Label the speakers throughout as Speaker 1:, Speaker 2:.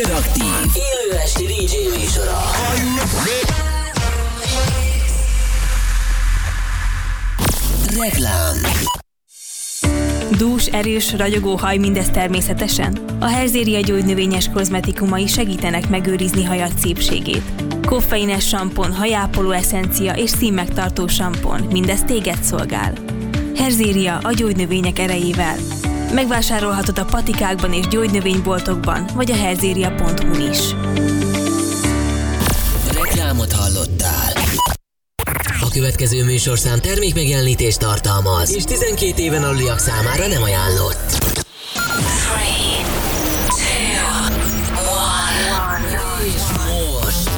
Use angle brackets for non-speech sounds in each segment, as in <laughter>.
Speaker 1: Interaktív, élő esti DJ műsora. Reklám
Speaker 2: Dús, erős, ragyogó haj mindez természetesen? A Herzéria gyógynövényes kozmetikumai segítenek megőrizni hajat szépségét. Koffeines sampon, hajápoló eszencia és színmegtartó sampon, mindez téged szolgál. Herzéria a gyógynövények erejével. Megvásárolhatod a patikákban és gyógynövényboltokban, vagy a herzéria.hu is.
Speaker 1: Reklámot hallottál. A következő műsorszám termékmegjelenítést tartalmaz, és 12 éven aluliak számára nem ajánlott. És most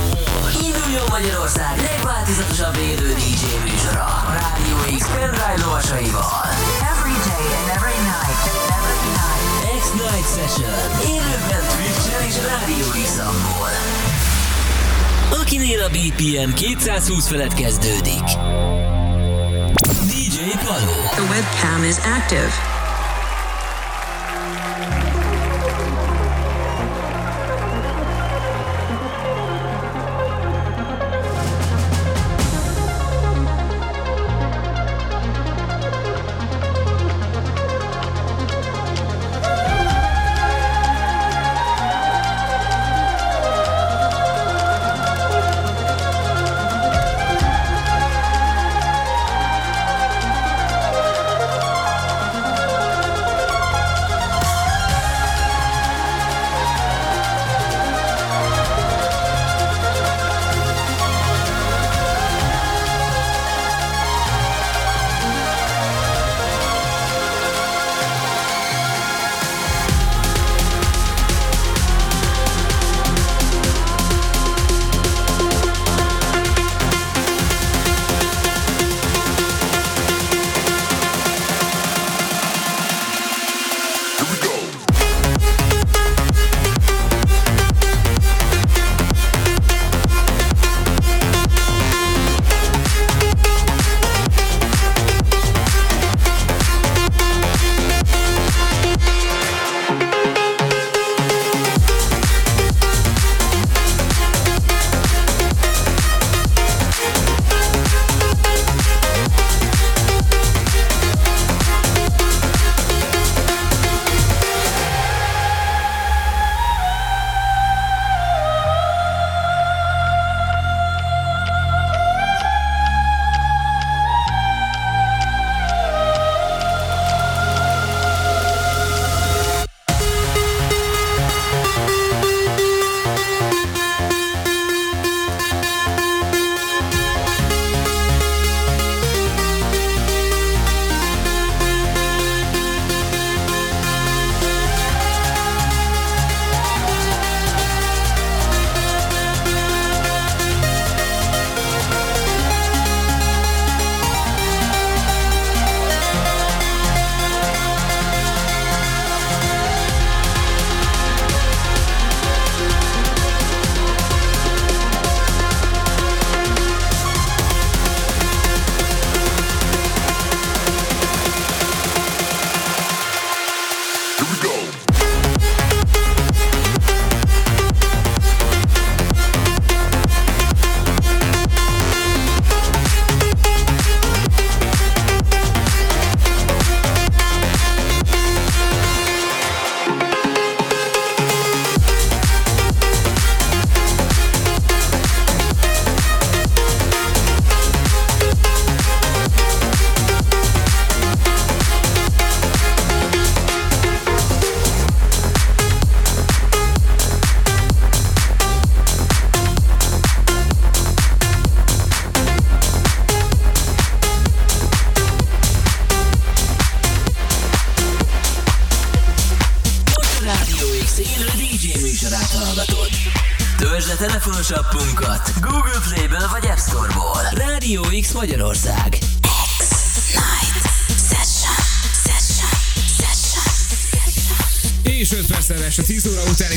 Speaker 1: induljon Magyarország legváltozatosabb élő DJ műsora a Rádió X pendrive lovasaival. Akinél a BPM 220 felett kezdődik. DJ Paló.
Speaker 3: The webcam is active.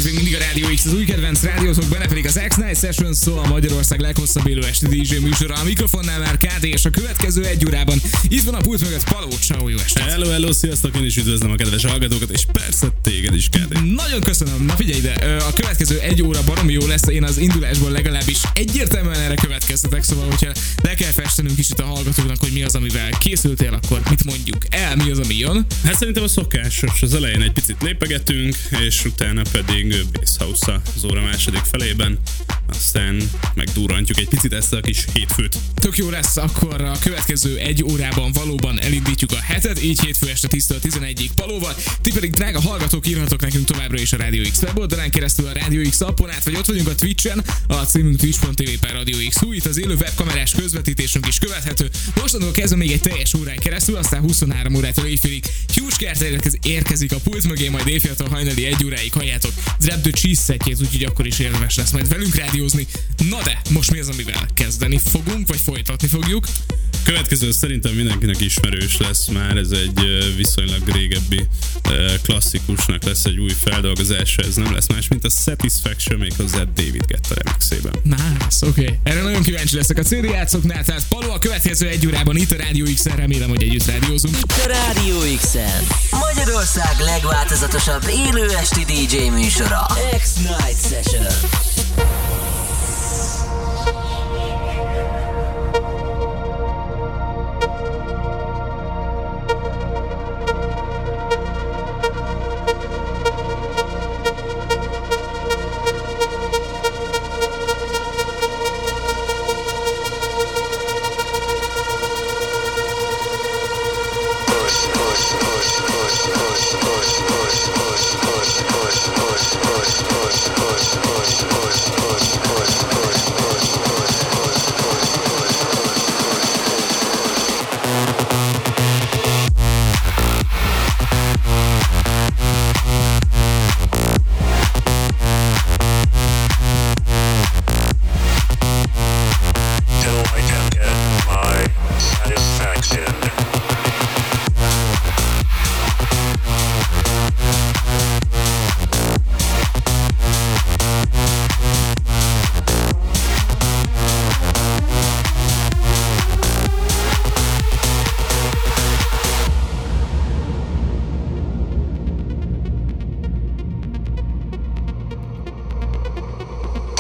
Speaker 4: Még mindig a Rádió X, az új kedvenc rádiótok, benne pedig az X-Night Session szó a Magyarország leghosszabb élő esti DJ műsora. A mikrofonnál már KD, és a következő egy órában itt van a pult mögött Paló, Csau, jó estét!
Speaker 5: Hello, hello, sziasztok, én is üdvözlöm a kedves hallgatókat, és persze téged is, KD.
Speaker 4: Nagyon köszönöm. Na figyelj ide, a következő egy óra baromi jó lesz, én az indulásból legalábbis egyértelműen erre következtetek, szóval hogyha le kell festenünk kicsit a hallgatóknak, hogy mi az, amivel készültél, akkor mit mondjuk el, mi az, ami jön.
Speaker 5: Hát szerintem a szokásos, az elején egy picit lépegetünk, és utána pedig Bass House az óra második felében, aztán megdurrantjuk egy picit ezt a kis hétfőt.
Speaker 4: Tök jó lesz, akkor a következő egy órában valóban elindítjuk a hetet, így hétfő este 10-től 11-ig palóval. Ti pedig, drága hallgatók, írhatok nekünk továbbra is a Radio X weboldalán keresztül a Radio X appon át, vagy ott vagyunk a Twitchen, a címünk twitch.tv per Radio X. Hú, itt az élő webkamerás közvetítésünk is követhető. Mostantól kezdve még egy teljes órán keresztül, aztán 23 órától éjfélig Hughes Carter érkezik a pult mögé, majd éjféltől hajnali egy óráig halljátok Drop the Cheese úgyhogy akkor is érdemes lesz majd velünk rádiózni. Na de, most mi az, amivel kezdeni fogunk, vagy folytatni fogjuk?
Speaker 5: Következő szerintem mindenkinek ismerős lesz már, ez egy viszonylag régebbi klasszikusnak lesz egy új feldolgozása, ez nem lesz más, mint a Satisfaction méghozzá David Guetta remixében.
Speaker 4: Nice, oké. Okay. Erre nagyon kíváncsi leszek a CD játszoknál, tehát Paló a következő egy órában itt a Rádió x remélem, hogy együtt rádiózunk.
Speaker 1: A Rádió x Magyarország legváltozatosabb élő esti DJ műsora. X-Night Session.
Speaker 6: Oh,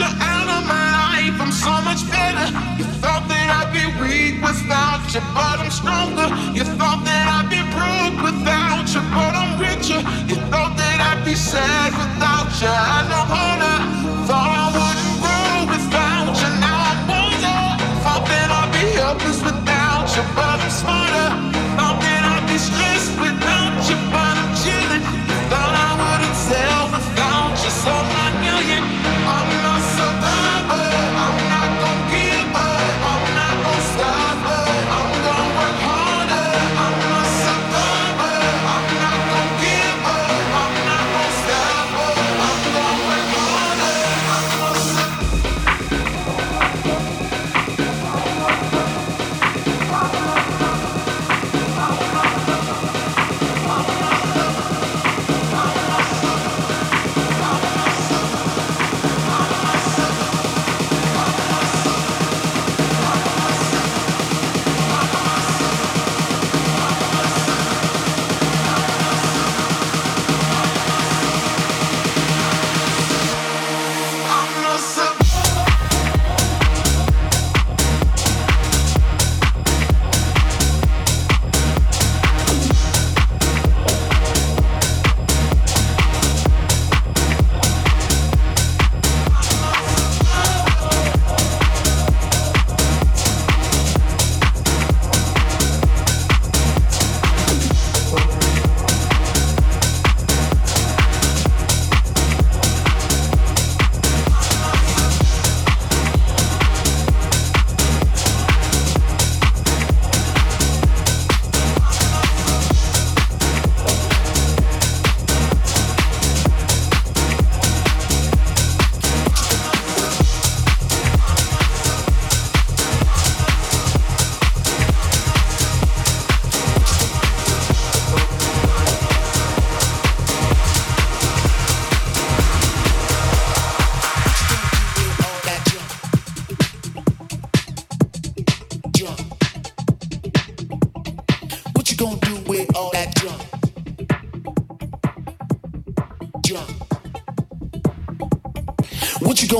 Speaker 7: You out of my life, I'm so much better. You thought that I'd be weak without you, but I'm stronger. You thought that I'd be broke without you, but I'm richer. You thought that I'd be sad without you. I know harder.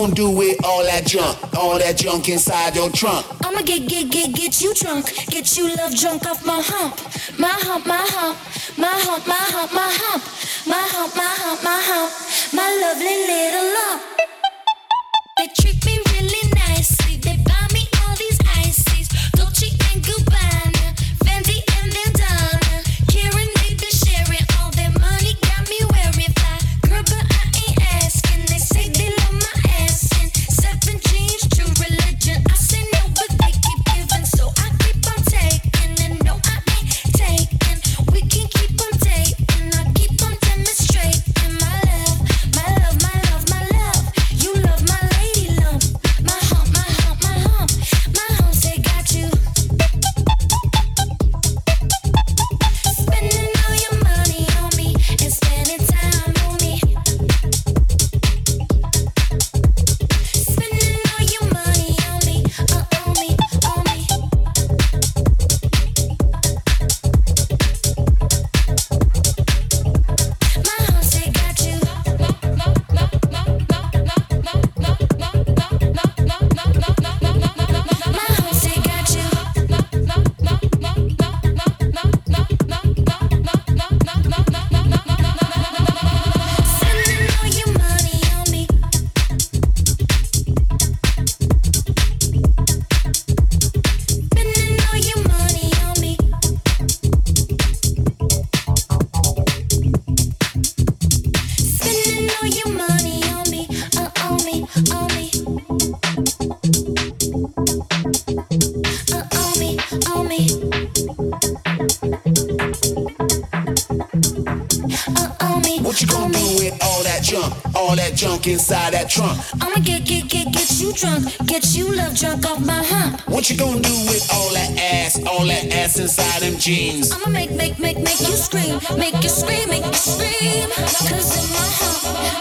Speaker 7: Gonna
Speaker 8: do with all that junk? All that junk inside your trunk?
Speaker 9: I'ma get, get, get, get you drunk. Get you love drunk off my hump. My hump, my hump. My hump, my hump, my hump. My hump, my hump, my hump. My lovely little lump.
Speaker 8: Junk inside that trunk?
Speaker 9: I'ma get, get, get, get you drunk, get you love drunk off my hump.
Speaker 8: What you gonna do with all that ass? All that ass inside them jeans?
Speaker 9: I'ma make, make, make, make you scream, make you scream, make you scream. Cause in my hump,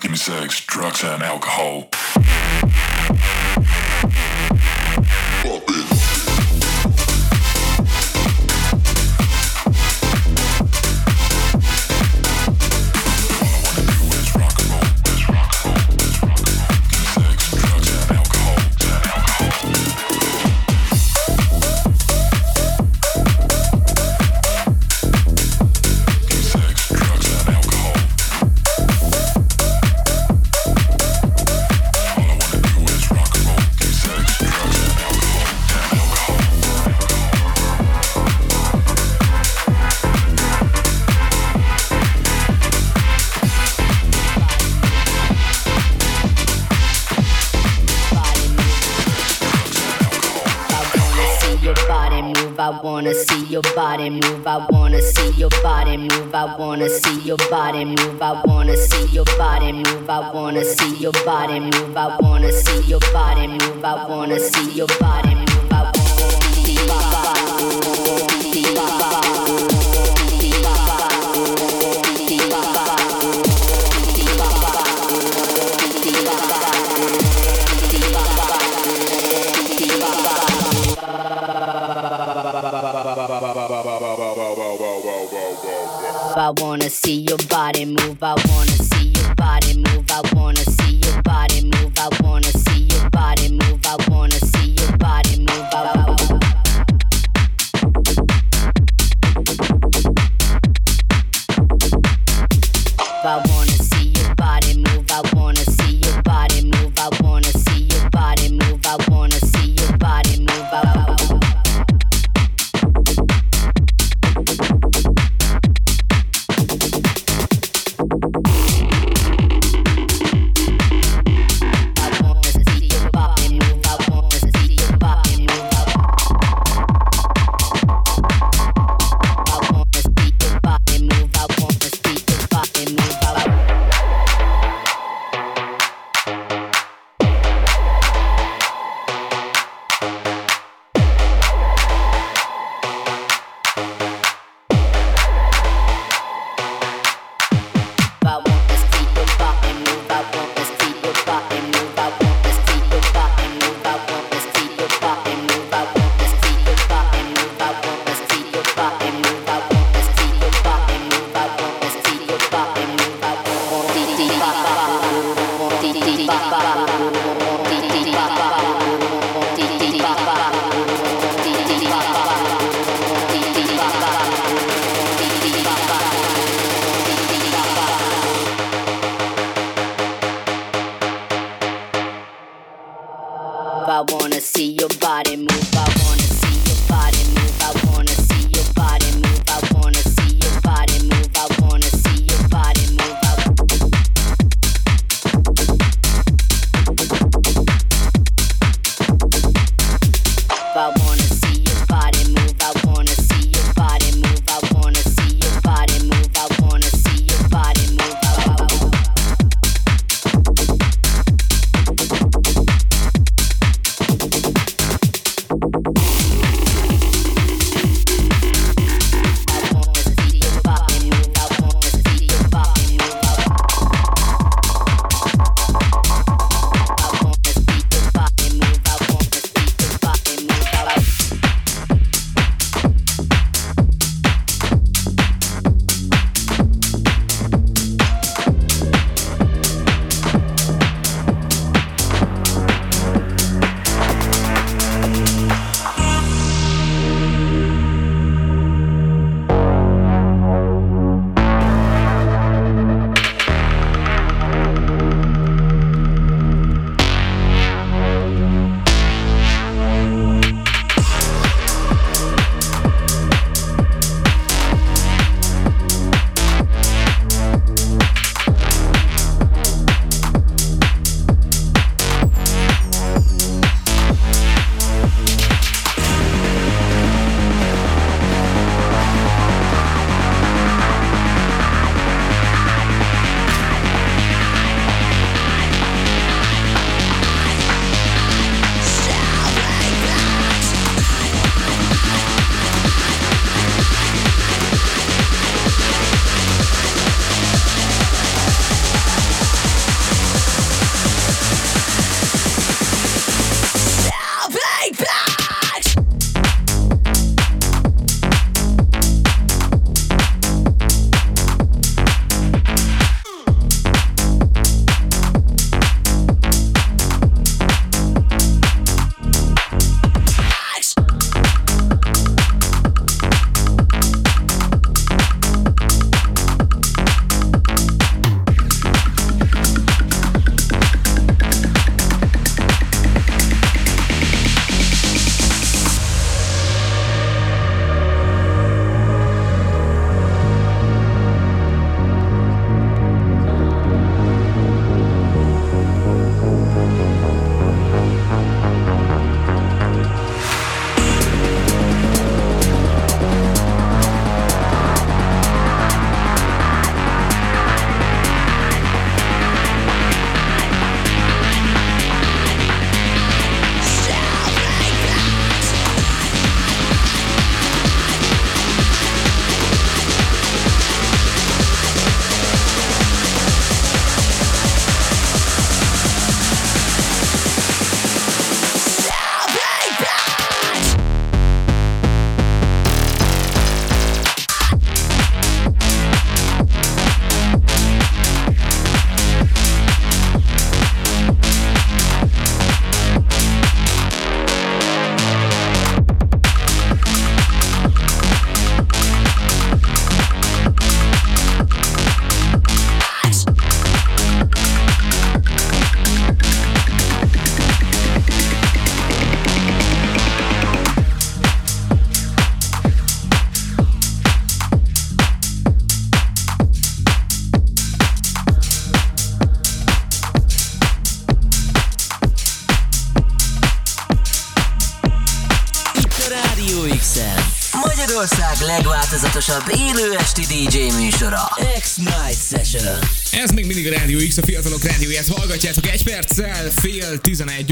Speaker 10: Give me sex, drugs, and alcohol.
Speaker 11: your body move. I wanna see your body move. I wanna see your body move. I wanna see your body move. I wanna see your body move. I wanna see your body. I
Speaker 1: want. Esti DJ műsora. X-Night Session.
Speaker 4: Ez még mindig a Rádió X, a fiatalok rádióját hallgatjátok egy perccel, fél 11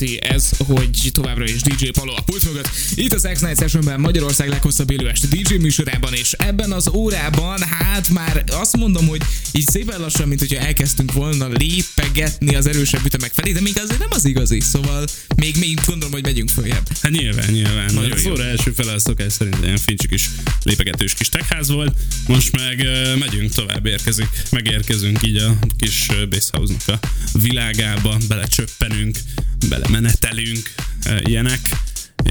Speaker 4: jelenti ez, hogy továbbra is DJ Palo a pult mögött. Itt az X-Night Sessionben Magyarország leghosszabb élő esti DJ műsorában, és ebben az órában, hát már azt mondom, hogy így szépen lassan, mint hogyha elkezdtünk volna lépegetni az erősebb ütemek felé, de még azért nem az igazi, szóval még, még gondolom, hogy megyünk följebb.
Speaker 5: Hát nyilván, nyilván.
Speaker 4: Nagyon
Speaker 5: az óra első fele a szokás szerint ilyen fincsik is lépegetős kis techház volt. Most meg uh, megyünk tovább, érkezik, megérkezünk így a kis uh, Basshouse-nak a világába, belecsöppenünk, belemenetelünk, uh, ilyenek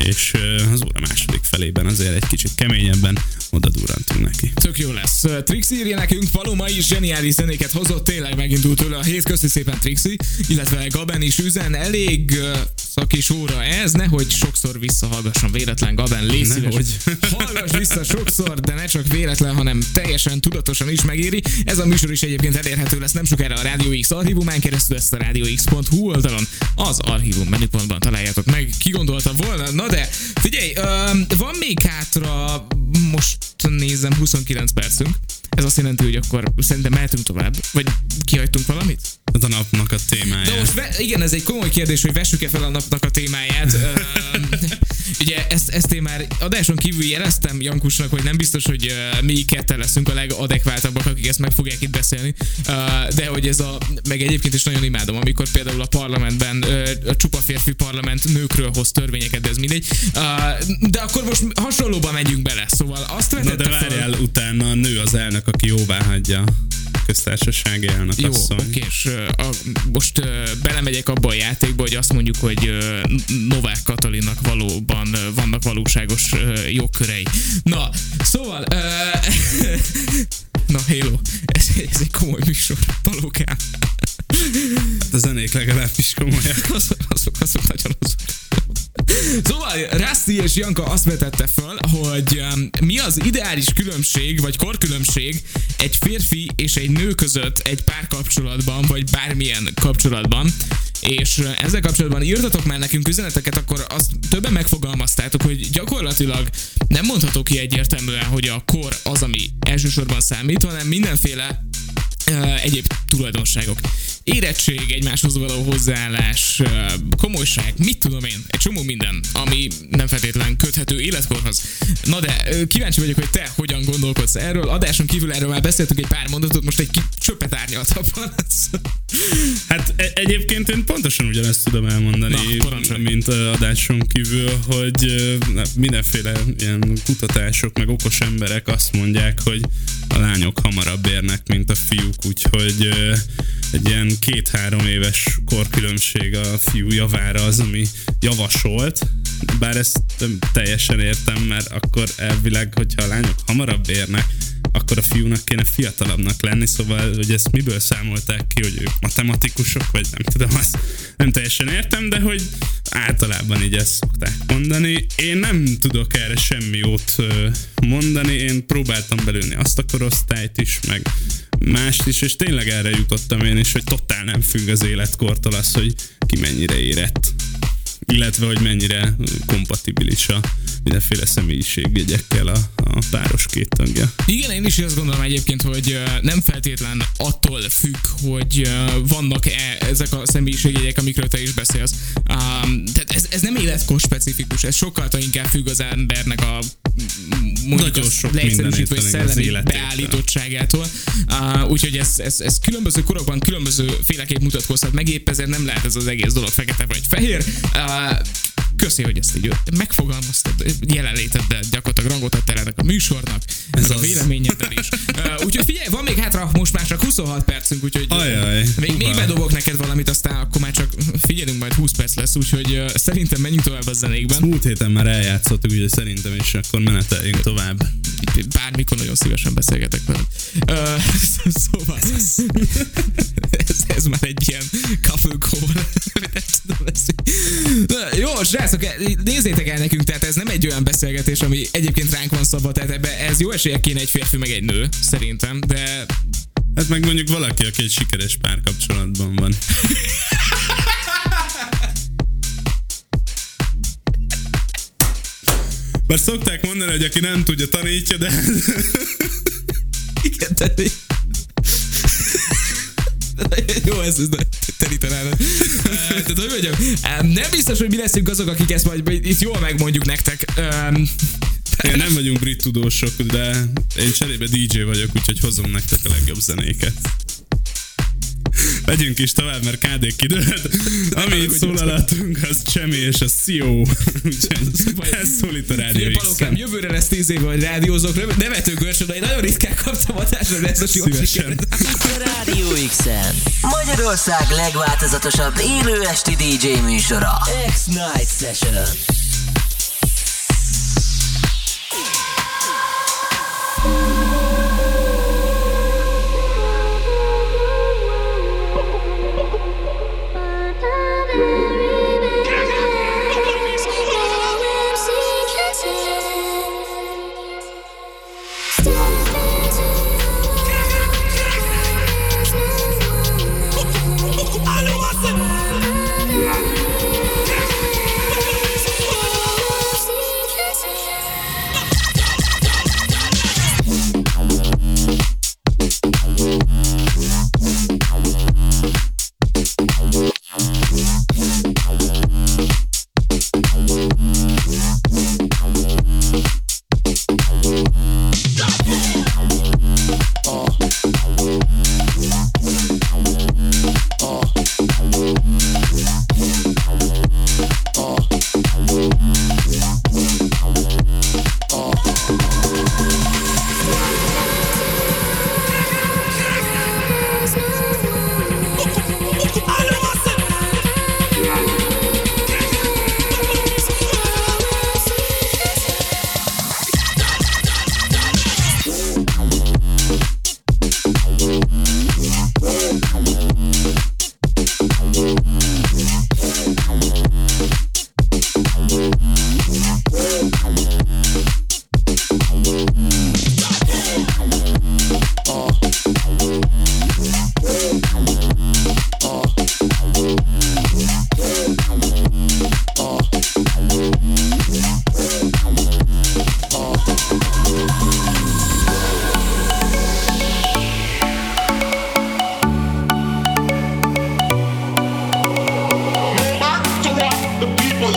Speaker 5: és az óra második felében azért egy kicsit keményebben oda durrantunk neki.
Speaker 4: Tök jó lesz. Trixi írja nekünk, Paloma is zseniális zenéket hozott, tényleg megindult tőle a hét, köszi szépen Trixi, illetve Gaben is üzen, elég szakis óra ez, nehogy sokszor visszahallgasson véletlen Gaben, légy szíves.
Speaker 5: Nehogy.
Speaker 4: Hallgass vissza sokszor, de ne csak véletlen, hanem teljesen tudatosan is megéri. Ez a műsor is egyébként elérhető lesz nem sokára a Radio X archívumán keresztül, ezt a radiox.hu oldalon az archívum menüpontban találjátok meg. Ki gondolta volna? Na de, figyelj, van még hátra, most nézem, 29 percünk. Ez azt jelenti, hogy akkor szerintem mehetünk tovább. Vagy kihagytunk valamit?
Speaker 5: Ez a napnak a témája.
Speaker 4: De most ve- igen, ez egy komoly kérdés, hogy vessük-e fel a napnak a témáját. Ö, <laughs> ugye ezt, ezt én már adáson kívül jeleztem Jankusnak, hogy nem biztos, hogy ö, mi ketten leszünk a legadekváltabbak, akik ezt meg fogják itt beszélni. Ö, de hogy ez a, meg egyébként is nagyon imádom, amikor például a parlamentben a csupa férfi parlament nőkről hoz törvényeket, de ez mindegy. De akkor most hasonlóban megyünk bele, szóval azt
Speaker 5: Na
Speaker 4: vetette
Speaker 5: de várjál,
Speaker 4: fel...
Speaker 5: utána a nő az elnök, aki jóvá hagyja a köztársasági elnök
Speaker 4: Jó,
Speaker 5: asszony.
Speaker 4: oké, és ö, a, most belemegyek abba a játékba, hogy azt mondjuk, hogy Novák Katalinnak valóban vannak valóságos jogkörei. Na, szóval, <laughs> na, hello, ez, ez egy komoly műsor, valókám.
Speaker 5: Hát a zenék legalábbis komolyak.
Speaker 4: Azok, azok, azok nagyon azok. Szóval Rusty és Janka azt vetette föl, hogy um, mi az ideális különbség, vagy korkülönbség egy férfi és egy nő között egy párkapcsolatban, vagy bármilyen kapcsolatban. És uh, ezzel kapcsolatban írtatok már nekünk üzeneteket, akkor azt többen megfogalmaztátok, hogy gyakorlatilag nem mondható ki egyértelműen, hogy a kor az, ami elsősorban számít, hanem mindenféle uh, egyéb tulajdonságok. Érettség, egymáshoz való hozzáállás, komolyság, mit tudom én, egy csomó minden, ami nem feltétlen köthető életkorhoz. Na de kíváncsi vagyok, hogy te hogyan gondolkodsz erről. Adáson kívül erről már beszéltünk egy pár mondatot, most egy csöppet árnyaltabban. <laughs>
Speaker 5: Hát e- egyébként én pontosan ugyanezt tudom elmondani,
Speaker 4: Na,
Speaker 5: mint adáson kívül, hogy mindenféle ilyen kutatások, meg okos emberek azt mondják, hogy a lányok hamarabb érnek, mint a fiúk, úgyhogy egy ilyen két-három éves korkülönbség a fiú javára az, ami javasolt, bár ezt nem teljesen értem, mert akkor elvileg, hogyha a lányok hamarabb érnek, akkor a fiúnak kéne fiatalabbnak lenni, szóval, hogy ezt miből számolták ki, hogy ők matematikusok, vagy nem tudom, azt nem teljesen értem, de hogy általában így ezt szokták mondani. Én nem tudok erre semmi jót mondani, én próbáltam belülni azt a korosztályt is, meg mást is, és tényleg erre jutottam én is, hogy totál nem függ az életkortól az, hogy ki mennyire érett illetve hogy mennyire kompatibilis a mindenféle személyiségjegyekkel a, a páros két tagja.
Speaker 4: Igen, én is azt gondolom egyébként, hogy nem feltétlen attól függ, hogy vannak-e ezek a személyiségjegyek, amikről te is beszélsz. Um, tehát ez, ez nem életkor specifikus, ez sokkal inkább függ az embernek a mondjuk
Speaker 5: Nagyon sok
Speaker 4: leegyszerűsítve,
Speaker 5: az
Speaker 4: szellemi beállítottságától. Uh, úgyhogy ez, ez, ez különböző korokban különböző féleképp mutatkozhat meg, épp ezért nem lehet ez az egész dolog fekete vagy fehér. Uh, Köszi, hogy ezt így megfogalmaztad, jelenléteddel gyakorlatilag rangot adtál ennek a műsornak, ez a véleményeddel is. <laughs> Uh, úgyhogy figyelj, van még hátra most már csak 26 percünk, úgyhogy
Speaker 5: Ajaj,
Speaker 4: még, még bedobok neked valamit, aztán akkor már csak figyelünk, majd 20 perc lesz, úgyhogy uh, szerintem menjünk tovább a zenékben.
Speaker 5: Múlt héten már eljátszottuk, ugye szerintem, és akkor meneteljünk tovább.
Speaker 4: Bármikor nagyon szívesen beszélgetek veled. Uh, <laughs> szóval <laughs> ez, ez már egy ilyen couple Na, Jó, srácok, nézzétek el nekünk, tehát ez nem egy olyan beszélgetés, ami egyébként ránk van szabva, tehát ebbe ez jó esélye kéne egy férfi meg egy nő, szerintem, de
Speaker 5: Hát meg mondjuk valaki, aki egy sikeres párkapcsolatban van. Bár szokták mondani, hogy aki nem tudja, tanítja, de...
Speaker 4: Igen, tehát... Jó, ez, ez terítenának. <laughs> Tehát, hogy mondjam, em, nem biztos, hogy mi leszünk azok, akik ezt majd itt jól megmondjuk nektek.
Speaker 5: Én nem vagyunk brit tudósok, de én cserébe DJ vagyok, úgyhogy hozom nektek a legjobb zenéket. Megyünk is tovább, mert KD kidőlt. Ami itt szólalatunk, az Csemi és a. Úgyhogy ez szól itt a Rádió
Speaker 4: Palokám, jövőre lesz 10 éve, hogy rádiózok, nevető görsön, de én nagyon ritkán kaptam adásra, ez a
Speaker 5: Szívesen.
Speaker 1: Rádió X-en. Magyarország legváltozatosabb élő esti DJ műsora. X-Night Session.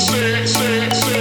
Speaker 7: No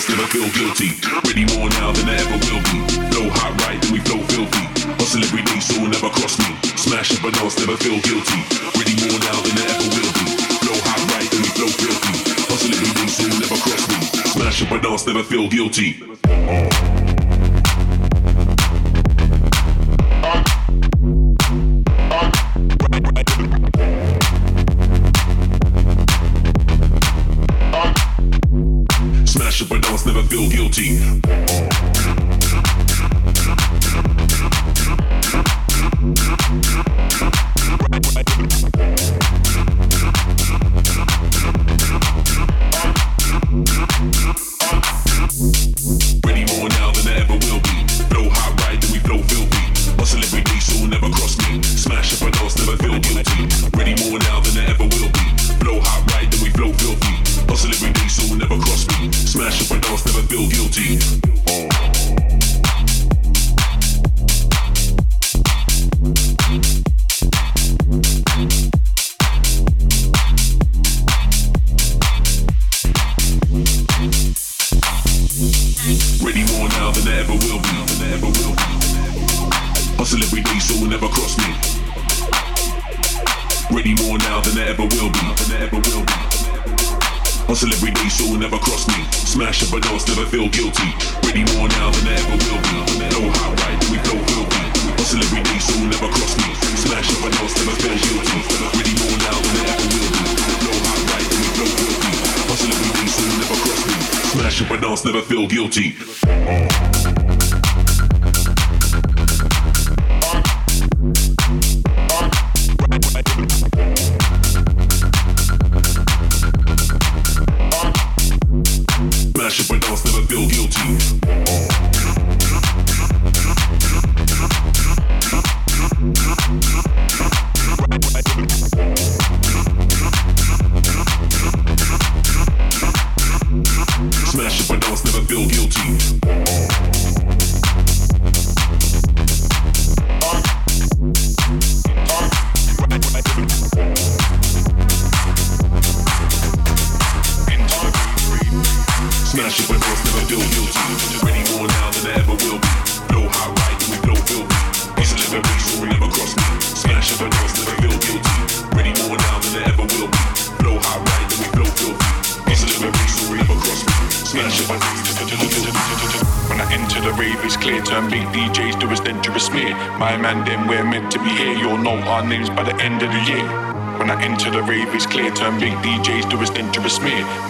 Speaker 12: else, never feel guilty. Ready more now than I ever will be. Flow hot right, then we flow filthy. Hustle every day, so never cross me. Smash up and else, never feel guilty. Ready more now than I ever will be. Flow hot right, then we flow filthy. Hustle every day, so never cross me. Smash up and else, never feel guilty.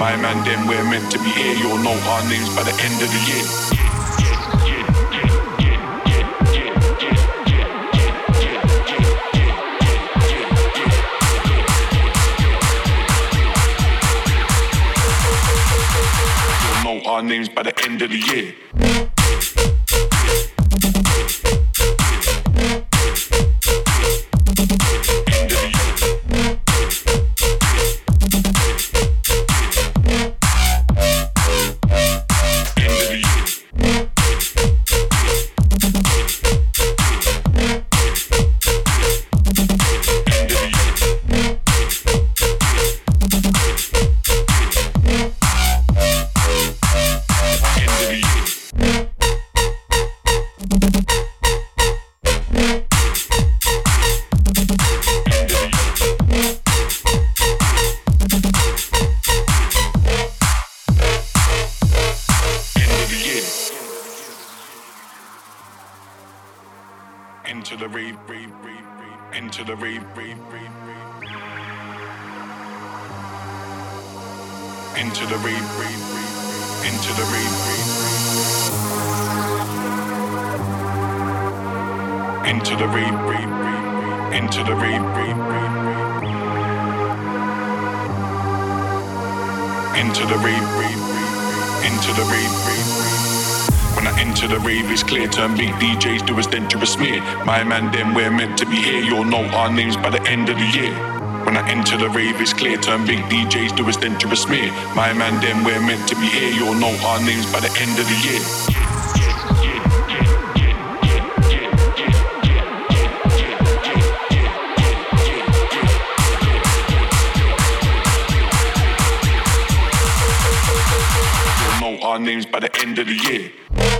Speaker 13: My man, then we're meant to be here. You'll know our names by the end of the year. You'll know our names by the end of the the rave, into the rave. Into the rave, into the rave. When I enter the rave, it's clear. Turn big DJs do us dangerous smear. My man, then we're meant to be here. You'll know our names by the end of the year. When I enter the rave, it's clear. Turn big DJs do us dangerous smear. My man, then we're meant to be here. You'll know our names by the end of the year. You'll know our names by the end of the year.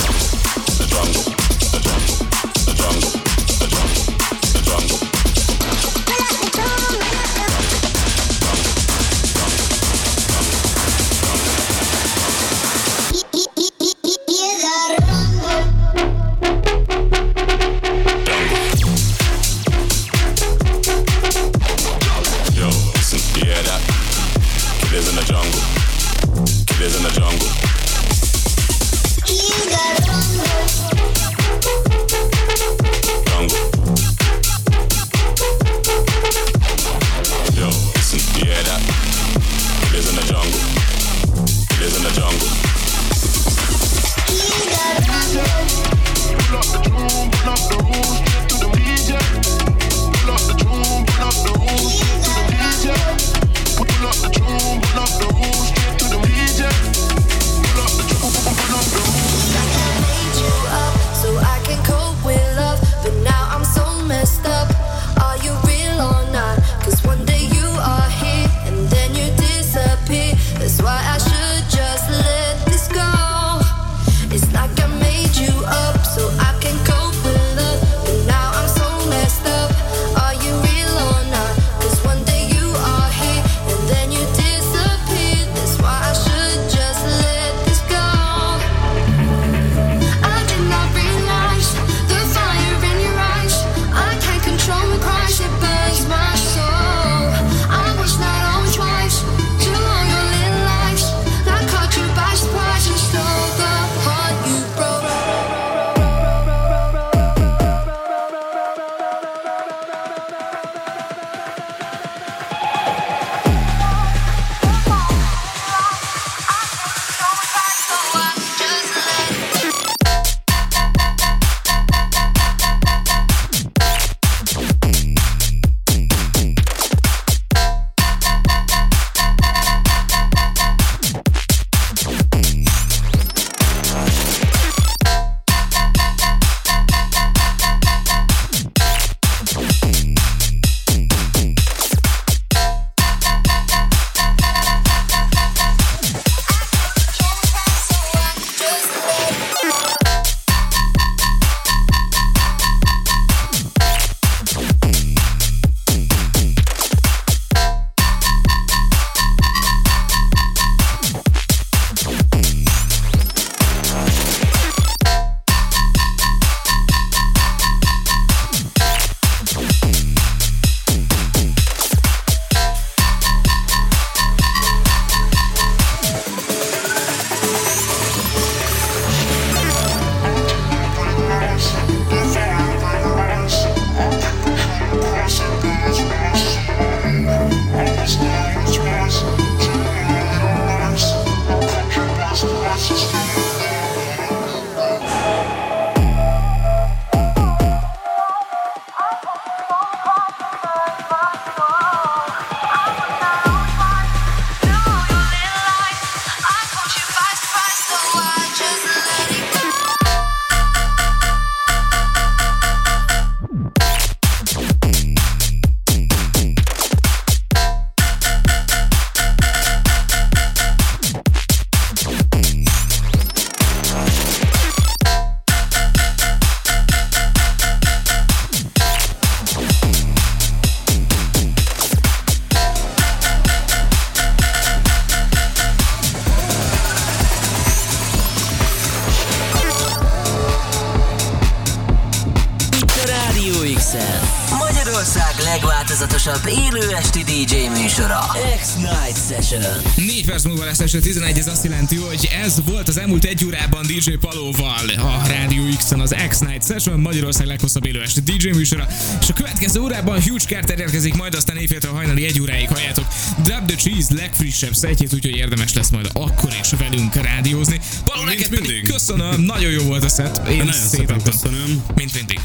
Speaker 4: Perc múlva lesz este 11, ez azt jelenti, hogy ez volt az elmúlt egy órában DJ Palóval a Rádió X-en az X-Night Session, Magyarország leghosszabb élő esti DJ műsora, és a következő órában Huge Carter érkezik, majd aztán éjféltől hajnali egy óráig halljátok Drop the Cheese legfrissebb szetjét, úgyhogy érdemes lesz majd akkor is velünk rádiózni. Paló, neked pedig köszönöm, nagyon jó volt a szett, én
Speaker 5: Nagyon szépen köszönöm.
Speaker 4: Mint mindig.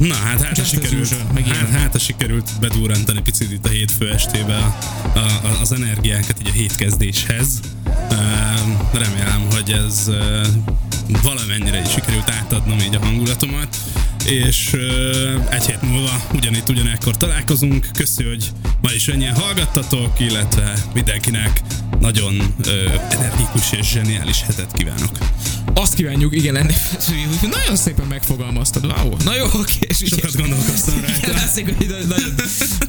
Speaker 5: Na, hát hát, sikerült, hát, hát sikerült bedurrantani picit itt a hétfő estébe a, a, az energiákat így a hétkezdéshez. Remélem, hogy ez valamennyire is sikerült átadnom így a hangulatomat, és egy hét múlva ugyanitt ugyanekkor találkozunk. Köszi, hogy ma is ennyien hallgattatok, illetve mindenkinek nagyon energikus és zseniális hetet kívánok.
Speaker 4: Azt kívánjuk, igen, ennél, nagyon szépen megfogalmaztad, wow, na jó, oké. És
Speaker 5: Sokat gondolkoztam rajta.
Speaker 4: Igen, látszik, hogy nagyon-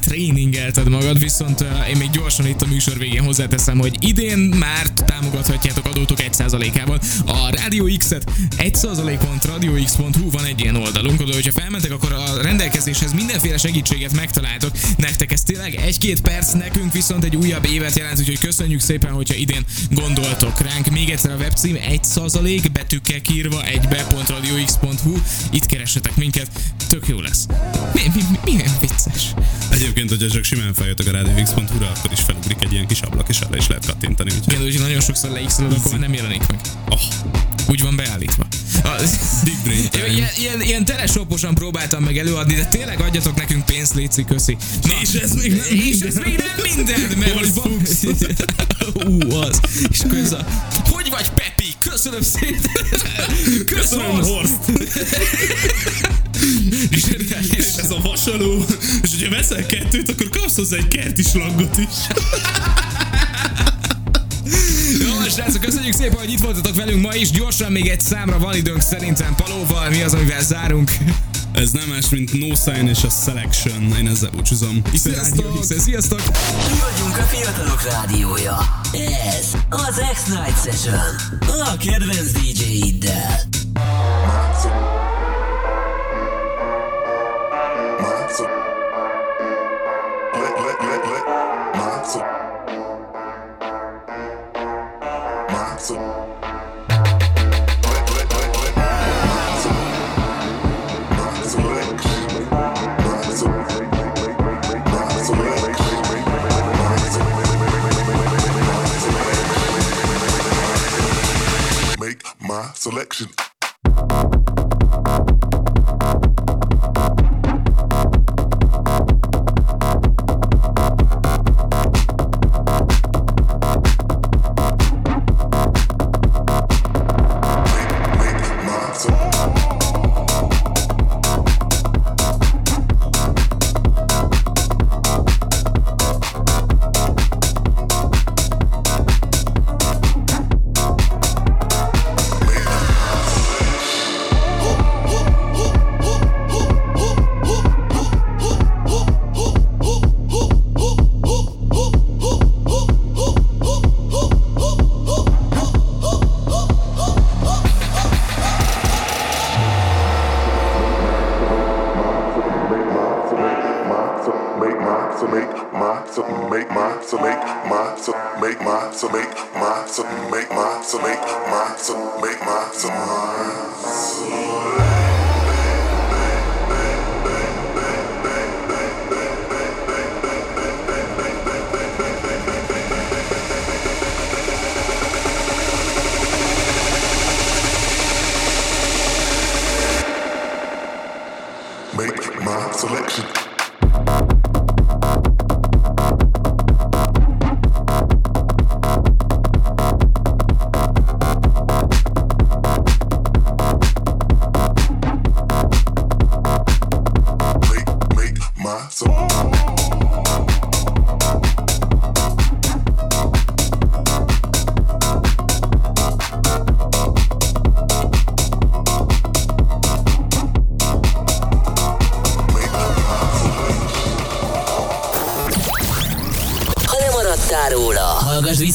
Speaker 4: tréningelted magad, viszont én még gyorsan itt a műsor végén hozzáteszem, hogy idén már támogathatjátok adótok 1%-ával. A Radio X-et 1%.radiox.hu van egy ilyen oldalunk, oda, hogyha felmentek, akkor a rendelkezéshez mindenféle segítséget megtaláltok. Nektek ez tényleg egy-két perc, nekünk viszont egy újabb évet jelent, úgyhogy köszönjük szépen, hogyha idén gondoltok ránk. Még egyszer a webcím 1% betűkkel kírva egybe.radiox.hu. Itt keressetek minket, tök jó lesz. Mi, mi, mi, milyen vicces.
Speaker 5: Egyébként, hogyha csak simán feljöttek a radiox.hu-ra, akkor is felugrik egy ilyen kis ablak, és arra is lehet kattintani. Úgyhogy
Speaker 4: Igen, úgyhogy nagyon sokszor leixelod, akkor már nem jelenik meg.
Speaker 5: Oh.
Speaker 4: Úgy van beállítva.
Speaker 5: Big brain time.
Speaker 4: ilyen, ilyen, ilyen telesoposan próbáltam meg előadni, de tényleg adjatok nekünk pénzt, létszik, köszi. Na,
Speaker 5: És ez még nem
Speaker 4: és ez még nem minden, mert hogy van... <laughs> Ú, az. És ez a... Hogy vagy, Pepi? Köszönöm szépen!
Speaker 5: Köszönöm, Horst! és, és ez a vasaló, és hogyha veszel kettőt, akkor kapsz hozzá egy kerti slangot is.
Speaker 4: Jó, srácok, köszönjük szépen, hogy itt voltatok velünk ma is. Gyorsan még egy számra van időnk szerintem Palóval. Mi az, amivel zárunk?
Speaker 5: Ez nem más, mint No Sign és a Selection. Én ezzel búcsúzom.
Speaker 4: Sziasztok! Sziasztok!
Speaker 1: Mi vagyunk a fiatalok rádiója. Ez az X-Night Session. A kedvenc DJ-iddel.
Speaker 14: Make my selection.